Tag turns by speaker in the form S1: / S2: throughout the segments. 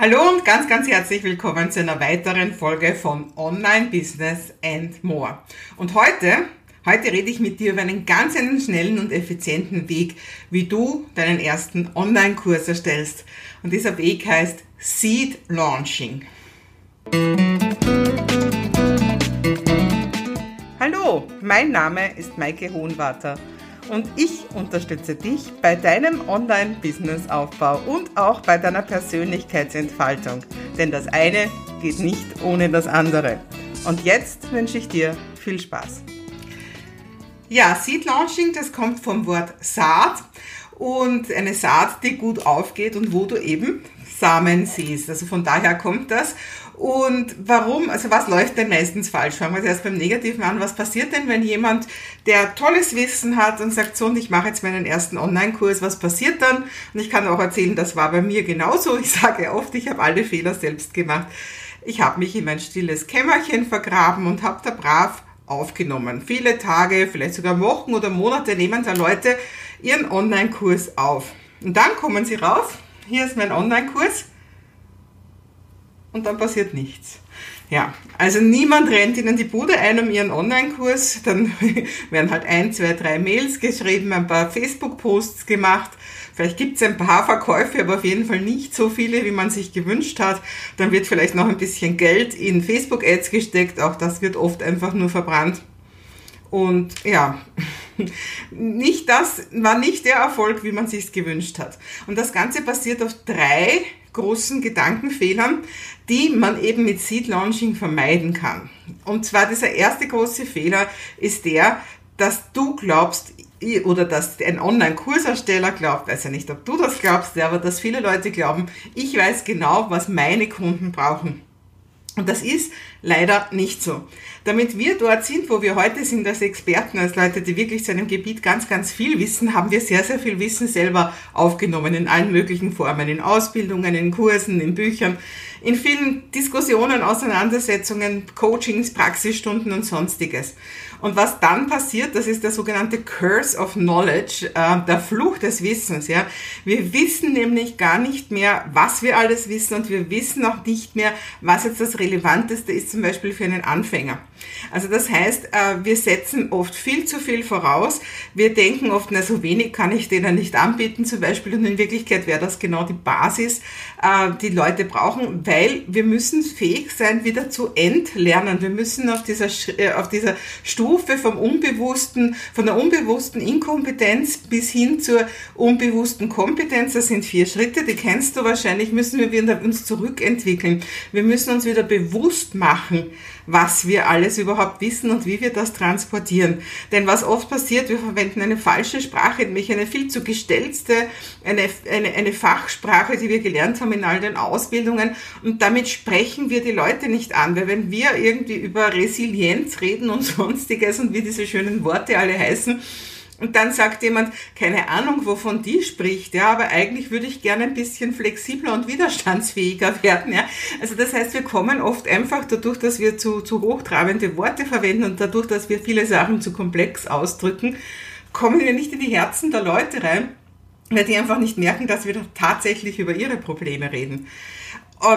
S1: Hallo und ganz, ganz herzlich willkommen zu einer weiteren Folge von Online Business and More. Und heute, heute rede ich mit dir über einen ganz einen schnellen und effizienten Weg, wie du deinen ersten Online-Kurs erstellst. Und dieser Weg heißt Seed Launching. Hallo, mein Name ist Maike Hohenwarter und ich unterstütze dich bei deinem Online-Business-Aufbau und auch bei deiner Persönlichkeitsentfaltung. Denn das eine geht nicht ohne das andere. Und jetzt wünsche ich dir viel Spaß. Ja, Seed Launching, das kommt vom Wort Saat und eine Saat, die gut aufgeht und wo du eben Samen siehst. Also von daher kommt das. Und warum, also was läuft denn meistens falsch? Fangen wir erst beim Negativen an. Was passiert denn, wenn jemand, der tolles Wissen hat und sagt, so, und ich mache jetzt meinen ersten Online-Kurs, was passiert dann? Und ich kann auch erzählen, das war bei mir genauso. Ich sage oft, ich habe alle Fehler selbst gemacht. Ich habe mich in mein stilles Kämmerchen vergraben und habe da brav aufgenommen. Viele Tage, vielleicht sogar Wochen oder Monate nehmen da Leute ihren Online-Kurs auf. Und dann kommen sie rauf. Hier ist mein Online-Kurs und dann passiert nichts. Ja, also niemand rennt ihnen die Bude ein um ihren Online-Kurs. Dann werden halt ein, zwei, drei Mails geschrieben, ein paar Facebook-Posts gemacht. Vielleicht gibt es ein paar Verkäufe, aber auf jeden Fall nicht so viele, wie man sich gewünscht hat. Dann wird vielleicht noch ein bisschen Geld in Facebook-Ads gesteckt. Auch das wird oft einfach nur verbrannt. Und ja, nicht das war nicht der Erfolg, wie man sich gewünscht hat. Und das Ganze basiert auf drei großen Gedankenfehlern, die man eben mit Seed Launching vermeiden kann. Und zwar dieser erste große Fehler ist der, dass du glaubst, oder dass ein Online-Kursersteller glaubt, weiß ja nicht, ob du das glaubst, aber dass viele Leute glauben, ich weiß genau, was meine Kunden brauchen. Und das ist leider nicht so. Damit wir dort sind, wo wir heute sind als Experten, als Leute, die wirklich zu einem Gebiet ganz, ganz viel wissen, haben wir sehr, sehr viel Wissen selber aufgenommen in allen möglichen Formen, in Ausbildungen, in Kursen, in Büchern, in vielen Diskussionen, Auseinandersetzungen, Coachings, Praxisstunden und sonstiges. Und was dann passiert, das ist der sogenannte Curse of Knowledge, äh, der Fluch des Wissens. Ja, wir wissen nämlich gar nicht mehr, was wir alles wissen, und wir wissen auch nicht mehr, was jetzt das Relevanteste ist, zum Beispiel für einen Anfänger. Also das heißt, äh, wir setzen oft viel zu viel voraus. Wir denken oft, na so wenig kann ich denen nicht anbieten, zum Beispiel, und in Wirklichkeit wäre das genau die Basis, äh, die Leute brauchen, weil wir müssen fähig sein, wieder zu entlernen. Wir müssen auf dieser, äh, auf dieser Stufe vom Unbewussten, von der unbewussten Inkompetenz bis hin zur unbewussten Kompetenz, das sind vier Schritte, die kennst du wahrscheinlich, müssen wir uns zurückentwickeln. Wir müssen uns wieder bewusst machen, was wir alles überhaupt wissen und wie wir das transportieren. Denn was oft passiert, wir verwenden eine falsche Sprache, nämlich eine viel zu gestellte, eine, eine, eine Fachsprache, die wir gelernt haben in all den Ausbildungen und damit sprechen wir die Leute nicht an, weil wenn wir irgendwie über Resilienz reden und sonstiges und wie diese schönen Worte alle heißen, und dann sagt jemand, keine Ahnung, wovon die spricht, ja, aber eigentlich würde ich gerne ein bisschen flexibler und widerstandsfähiger werden, ja. Also das heißt, wir kommen oft einfach dadurch, dass wir zu, zu hochtrabende Worte verwenden und dadurch, dass wir viele Sachen zu komplex ausdrücken, kommen wir nicht in die Herzen der Leute rein, weil die einfach nicht merken, dass wir tatsächlich über ihre Probleme reden.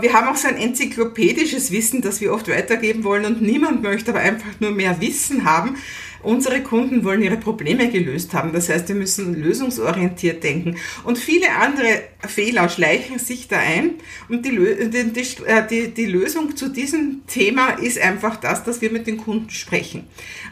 S1: Wir haben auch so ein enzyklopädisches Wissen, das wir oft weitergeben wollen und niemand möchte aber einfach nur mehr Wissen haben. Unsere Kunden wollen ihre Probleme gelöst haben. Das heißt, wir müssen lösungsorientiert denken. Und viele andere Fehler schleichen sich da ein. Und die, die, äh, die, die Lösung zu diesem Thema ist einfach das, dass wir mit den Kunden sprechen.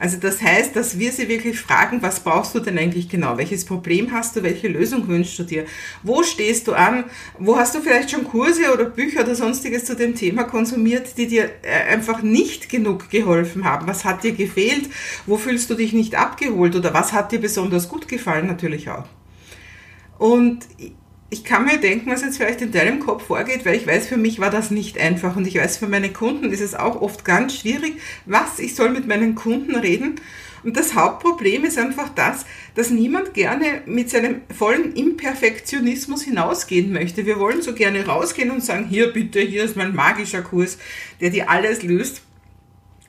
S1: Also das heißt, dass wir sie wirklich fragen, was brauchst du denn eigentlich genau? Welches Problem hast du? Welche Lösung wünschst du dir? Wo stehst du an? Wo hast du vielleicht schon Kurse oder Bücher oder sonstiges zu dem Thema konsumiert, die dir äh, einfach nicht genug geholfen haben? Was hat dir gefehlt? Wo fühlst du dich nicht abgeholt oder was hat dir besonders gut gefallen natürlich auch. Und ich kann mir denken, was jetzt vielleicht in deinem Kopf vorgeht, weil ich weiß, für mich war das nicht einfach und ich weiß, für meine Kunden ist es auch oft ganz schwierig, was ich soll mit meinen Kunden reden. Und das Hauptproblem ist einfach das, dass niemand gerne mit seinem vollen Imperfektionismus hinausgehen möchte. Wir wollen so gerne rausgehen und sagen, hier bitte, hier ist mein magischer Kurs, der dir alles löst.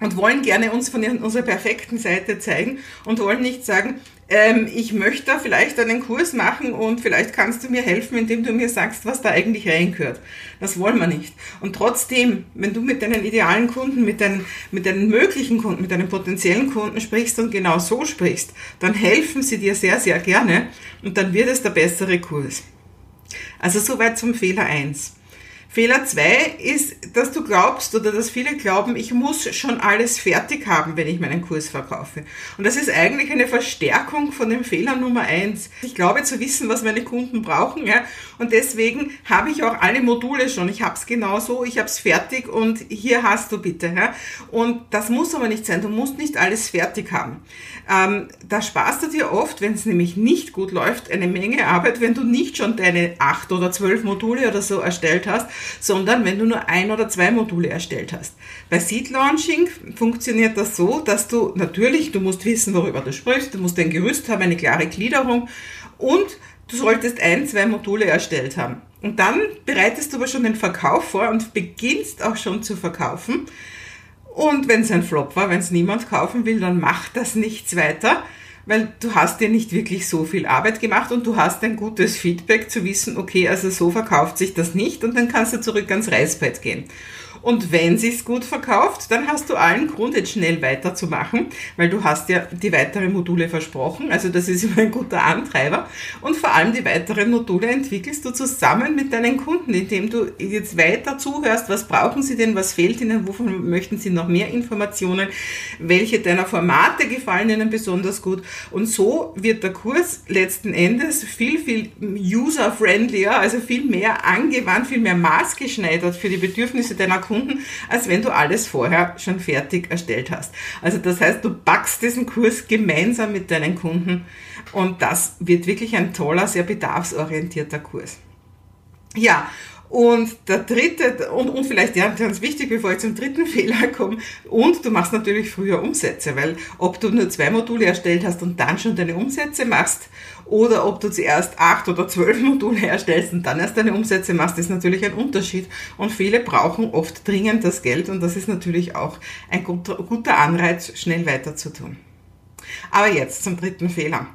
S1: und wollen gerne uns von unserer perfekten Seite zeigen und wollen nicht sagen, ähm, ich möchte da vielleicht einen Kurs machen und vielleicht kannst du mir helfen, indem du mir sagst, was da eigentlich reingehört. Das wollen wir nicht. Und trotzdem, wenn du mit deinen idealen Kunden, mit deinen, mit deinen möglichen Kunden, mit deinen potenziellen Kunden sprichst und genau so sprichst, dann helfen sie dir sehr, sehr gerne und dann wird es der bessere Kurs. Also soweit zum Fehler eins. Fehler zwei ist, dass du glaubst oder dass viele glauben, ich muss schon alles fertig haben, wenn ich meinen Kurs verkaufe. Und das ist eigentlich eine Verstärkung von dem Fehler Nummer eins. Ich glaube zu wissen, was meine Kunden brauchen, ja. Und deswegen habe ich auch alle Module schon. Ich habe es genau so, ich habe es fertig und hier hast du bitte, ja. Und das muss aber nicht sein. Du musst nicht alles fertig haben. Ähm, da sparst du dir oft, wenn es nämlich nicht gut läuft, eine Menge Arbeit, wenn du nicht schon deine acht oder zwölf Module oder so erstellt hast, sondern wenn du nur ein oder zwei Module erstellt hast. Bei Seed Launching funktioniert das so, dass du natürlich, du musst wissen, worüber du sprichst, du musst ein Gerüst haben, eine klare Gliederung und du solltest ein, zwei Module erstellt haben. Und dann bereitest du aber schon den Verkauf vor und beginnst auch schon zu verkaufen. Und wenn es ein Flop war, wenn es niemand kaufen will, dann macht das nichts weiter weil du hast dir nicht wirklich so viel Arbeit gemacht und du hast ein gutes Feedback zu wissen, okay, also so verkauft sich das nicht und dann kannst du zurück ans Reißbrett gehen. Und wenn sich's gut verkauft, dann hast du allen Grund, jetzt schnell weiterzumachen, weil du hast ja die weiteren Module versprochen. Also das ist immer ein guter Antreiber. Und vor allem die weiteren Module entwickelst du zusammen mit deinen Kunden, indem du jetzt weiter zuhörst, was brauchen sie denn, was fehlt ihnen, wovon möchten sie noch mehr Informationen, welche deiner Formate gefallen ihnen besonders gut. Und so wird der Kurs letzten Endes viel, viel user-friendlier, also viel mehr angewandt, viel mehr maßgeschneidert für die Bedürfnisse deiner Kunden Kunden, als wenn du alles vorher schon fertig erstellt hast. Also das heißt, du backst diesen Kurs gemeinsam mit deinen Kunden und das wird wirklich ein toller, sehr bedarfsorientierter Kurs. Ja, und der dritte, und, und vielleicht ja, ganz wichtig, bevor ich zum dritten Fehler komme, und du machst natürlich früher Umsätze, weil ob du nur zwei Module erstellt hast und dann schon deine Umsätze machst, oder ob du zuerst acht oder zwölf Module erstellst und dann erst deine Umsätze machst, ist natürlich ein Unterschied. Und viele brauchen oft dringend das Geld und das ist natürlich auch ein guter, Anreiz, schnell weiter zu tun. Aber jetzt zum dritten Fehler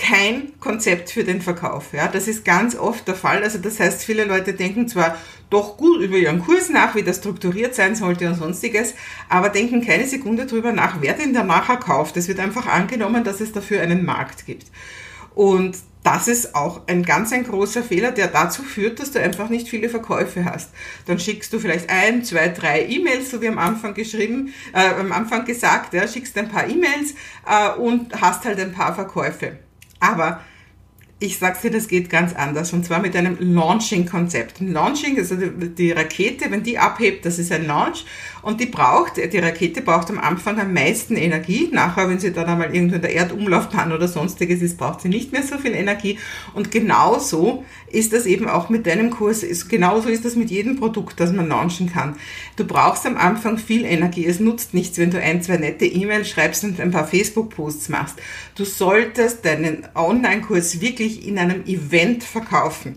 S1: kein Konzept für den Verkauf. Ja, das ist ganz oft der Fall. Also das heißt, viele Leute denken zwar doch gut über ihren Kurs nach, wie das strukturiert sein sollte und sonstiges, aber denken keine Sekunde drüber nach, wer den da nachher kauft. Es wird einfach angenommen, dass es dafür einen Markt gibt. Und das ist auch ein ganz ein großer Fehler, der dazu führt, dass du einfach nicht viele Verkäufe hast. Dann schickst du vielleicht ein, zwei, drei E-Mails, so wie am Anfang geschrieben, äh, am Anfang gesagt, ja, schickst ein paar E-Mails äh, und hast halt ein paar Verkäufe. Aber ich sag's dir, das geht ganz anders. Und zwar mit einem Launching-Konzept. Ein Launching, also die Rakete, wenn die abhebt, das ist ein Launch. Und die braucht, die Rakete braucht am Anfang am meisten Energie. Nachher, wenn sie dann einmal irgendwo in der Erdumlaufbahn oder sonstiges ist, braucht sie nicht mehr so viel Energie. Und genauso ist das eben auch mit deinem Kurs. Genauso ist das mit jedem Produkt, das man launchen kann. Du brauchst am Anfang viel Energie. Es nutzt nichts, wenn du ein, zwei nette E-Mails schreibst und ein paar Facebook-Posts machst. Du solltest deinen Online-Kurs wirklich in einem Event verkaufen.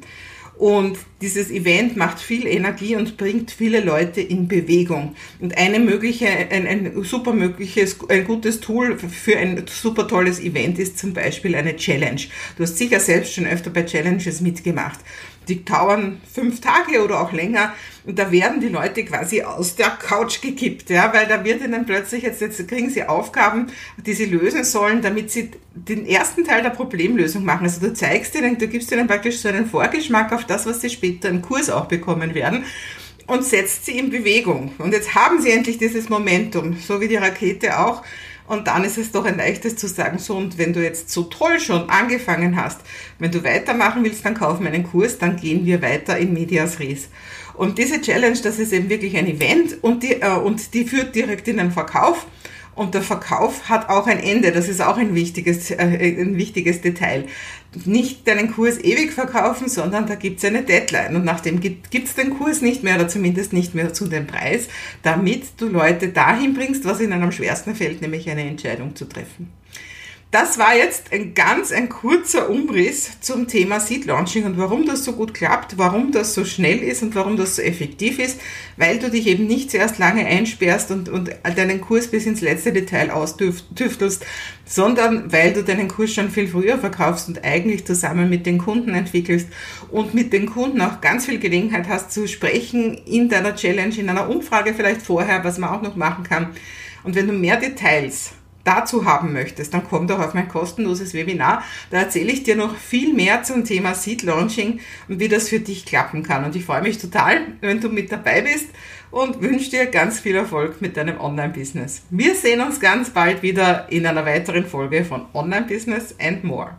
S1: Und dieses Event macht viel Energie und bringt viele Leute in Bewegung. Und eine mögliche, ein, ein super mögliches, ein gutes Tool für ein super tolles Event ist zum Beispiel eine Challenge. Du hast sicher selbst schon öfter bei Challenges mitgemacht die dauern fünf Tage oder auch länger und da werden die Leute quasi aus der Couch gekippt, ja, weil da wird ihnen plötzlich jetzt, jetzt kriegen sie Aufgaben, die sie lösen sollen, damit sie den ersten Teil der Problemlösung machen. Also du zeigst ihnen, du gibst ihnen praktisch so einen Vorgeschmack auf das, was sie später im Kurs auch bekommen werden und setzt sie in Bewegung. Und jetzt haben sie endlich dieses Momentum, so wie die Rakete auch. Und dann ist es doch ein leichtes zu sagen, so, und wenn du jetzt so toll schon angefangen hast, wenn du weitermachen willst, dann kauf meinen Kurs, dann gehen wir weiter in Medias Res. Und diese Challenge, das ist eben wirklich ein Event und die, äh, und die führt direkt in den Verkauf. Und der Verkauf hat auch ein Ende. Das ist auch ein wichtiges, äh, ein wichtiges Detail. Nicht deinen Kurs ewig verkaufen, sondern da gibt's eine Deadline. Und nachdem gibt es den Kurs nicht mehr oder zumindest nicht mehr zu dem Preis, damit du Leute dahin bringst, was ihnen am schwersten fällt, nämlich eine Entscheidung zu treffen. Das war jetzt ein ganz ein kurzer Umriss zum Thema Seed Launching und warum das so gut klappt, warum das so schnell ist und warum das so effektiv ist, weil du dich eben nicht zuerst lange einsperrst und, und deinen Kurs bis ins letzte Detail austüftelst, sondern weil du deinen Kurs schon viel früher verkaufst und eigentlich zusammen mit den Kunden entwickelst und mit den Kunden auch ganz viel Gelegenheit hast zu sprechen in deiner Challenge, in einer Umfrage vielleicht vorher, was man auch noch machen kann. Und wenn du mehr Details dazu haben möchtest, dann komm doch auf mein kostenloses Webinar. Da erzähle ich dir noch viel mehr zum Thema Seed Launching und wie das für dich klappen kann. Und ich freue mich total, wenn du mit dabei bist und wünsche dir ganz viel Erfolg mit deinem Online-Business. Wir sehen uns ganz bald wieder in einer weiteren Folge von Online-Business and More.